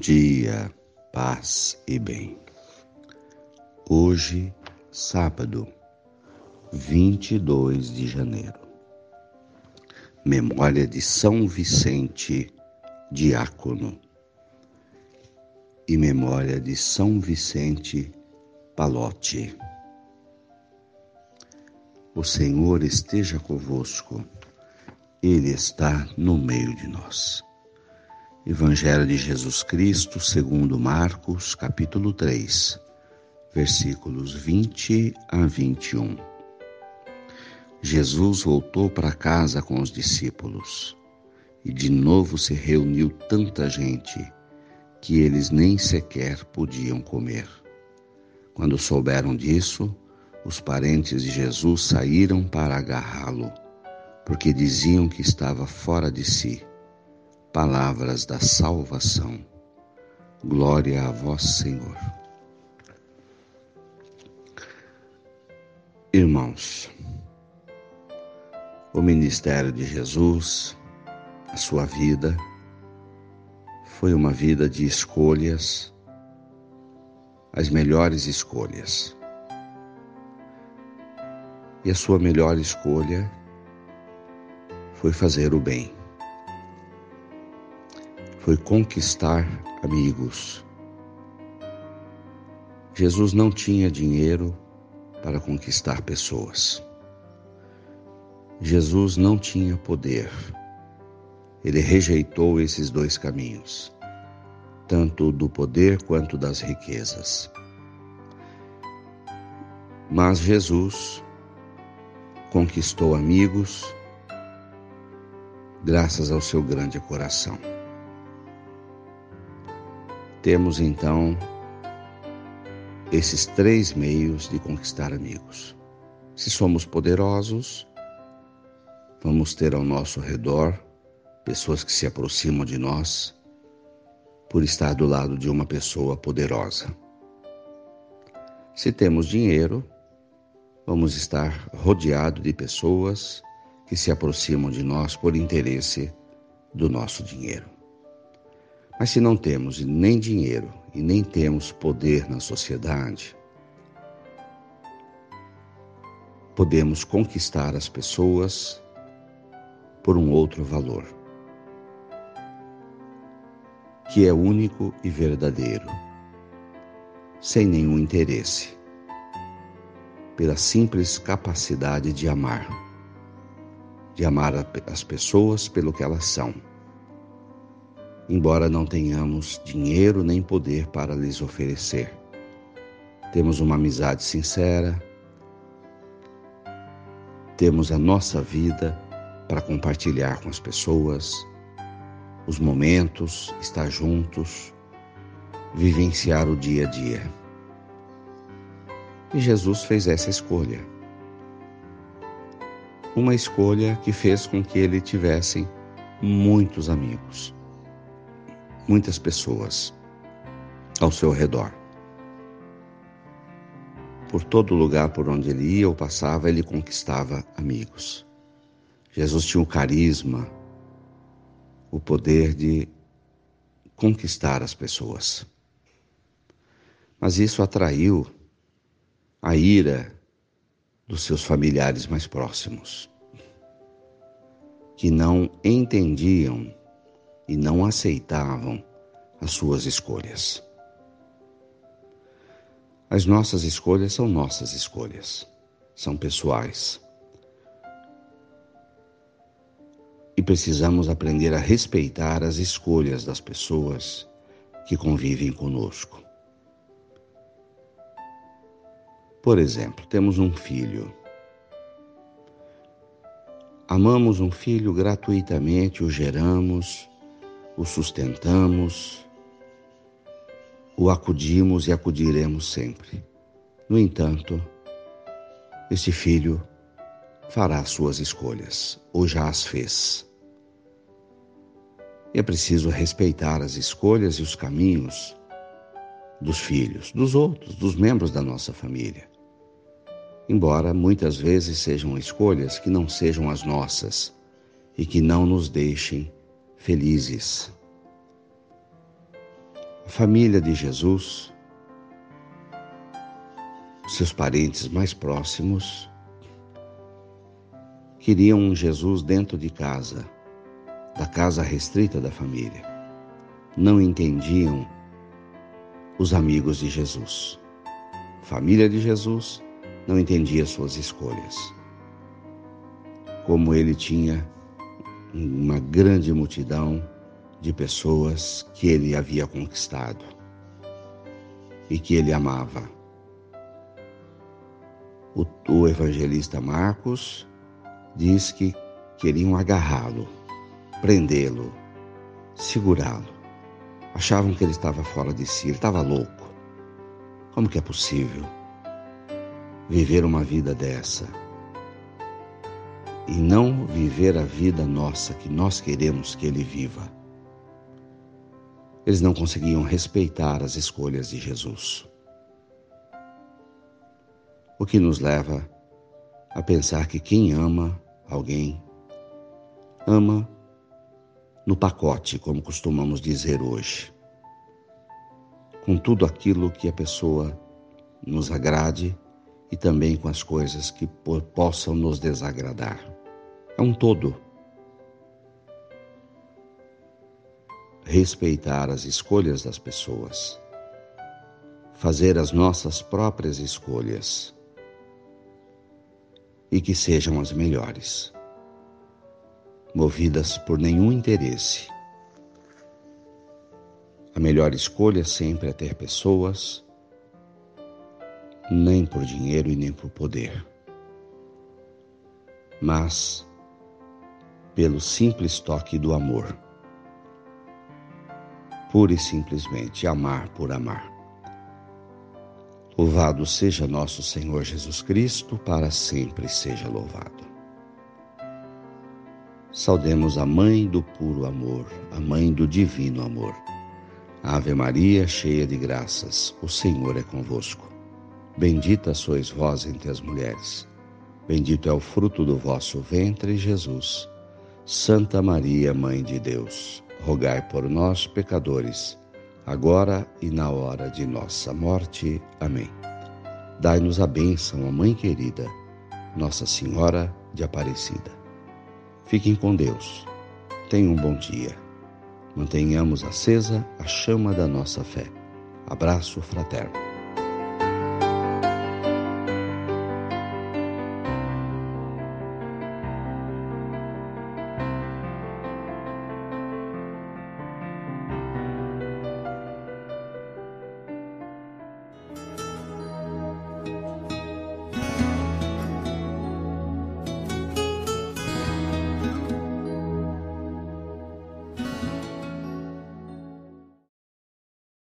dia, paz e bem. Hoje, sábado, 22 de janeiro. Memória de São Vicente, diácono. E memória de São Vicente Palote. O Senhor esteja convosco, Ele está no meio de nós. Evangelho de Jesus Cristo, segundo Marcos, capítulo 3, versículos 20 a 21. Jesus voltou para casa com os discípulos e de novo se reuniu tanta gente que eles nem sequer podiam comer. Quando souberam disso, os parentes de Jesus saíram para agarrá-lo, porque diziam que estava fora de si palavras da salvação. Glória a vós, Senhor. Irmãos, o ministério de Jesus, a sua vida, foi uma vida de escolhas, as melhores escolhas. E a sua melhor escolha foi fazer o bem foi conquistar amigos. Jesus não tinha dinheiro para conquistar pessoas. Jesus não tinha poder. Ele rejeitou esses dois caminhos, tanto do poder quanto das riquezas. Mas Jesus conquistou amigos graças ao seu grande coração. Temos então esses três meios de conquistar amigos. Se somos poderosos, vamos ter ao nosso redor pessoas que se aproximam de nós por estar do lado de uma pessoa poderosa. Se temos dinheiro, vamos estar rodeado de pessoas que se aproximam de nós por interesse do nosso dinheiro. Mas se não temos nem dinheiro e nem temos poder na sociedade, podemos conquistar as pessoas por um outro valor, que é único e verdadeiro, sem nenhum interesse, pela simples capacidade de amar, de amar as pessoas pelo que elas são embora não tenhamos dinheiro nem poder para lhes oferecer. Temos uma amizade sincera, temos a nossa vida para compartilhar com as pessoas, os momentos, estar juntos, vivenciar o dia a dia. E Jesus fez essa escolha. Uma escolha que fez com que ele tivesse muitos amigos muitas pessoas ao seu redor. Por todo lugar por onde ele ia ou passava, ele conquistava amigos. Jesus tinha o carisma, o poder de conquistar as pessoas. Mas isso atraiu a ira dos seus familiares mais próximos, que não entendiam e não aceitavam as suas escolhas. As nossas escolhas são nossas escolhas, são pessoais. E precisamos aprender a respeitar as escolhas das pessoas que convivem conosco. Por exemplo, temos um filho. Amamos um filho gratuitamente, o geramos, o sustentamos, o acudimos e acudiremos sempre. No entanto, este filho fará suas escolhas, ou já as fez. E é preciso respeitar as escolhas e os caminhos dos filhos, dos outros, dos membros da nossa família. Embora muitas vezes sejam escolhas que não sejam as nossas e que não nos deixem felizes. A família de Jesus, seus parentes mais próximos, queriam um Jesus dentro de casa, da casa restrita da família. Não entendiam os amigos de Jesus. A família de Jesus não entendia suas escolhas. Como ele tinha uma grande multidão de pessoas que ele havia conquistado e que ele amava. O, o evangelista Marcos diz que queriam agarrá-lo, prendê-lo, segurá-lo. Achavam que ele estava fora de si, ele estava louco. Como que é possível viver uma vida dessa? E não viver a vida nossa que nós queremos que ele viva. Eles não conseguiam respeitar as escolhas de Jesus. O que nos leva a pensar que quem ama alguém ama no pacote, como costumamos dizer hoje, com tudo aquilo que a pessoa nos agrade e também com as coisas que possam nos desagradar. É um todo. Respeitar as escolhas das pessoas, fazer as nossas próprias escolhas e que sejam as melhores, movidas por nenhum interesse. A melhor escolha sempre é ter pessoas, nem por dinheiro e nem por poder, mas pelo simples toque do amor. Pura e simplesmente amar por amar. Louvado seja nosso Senhor Jesus Cristo, para sempre seja louvado. Saudemos a Mãe do puro amor, a Mãe do divino amor. Ave Maria, cheia de graças, o Senhor é convosco. Bendita sois vós entre as mulheres. Bendito é o fruto do vosso ventre, Jesus. Santa Maria, Mãe de Deus, rogai por nós, pecadores agora e na hora de nossa morte. Amém. Dai-nos a bênção, a Mãe querida, Nossa Senhora de Aparecida. Fiquem com Deus. Tenham um bom dia. Mantenhamos acesa a chama da nossa fé. Abraço fraterno.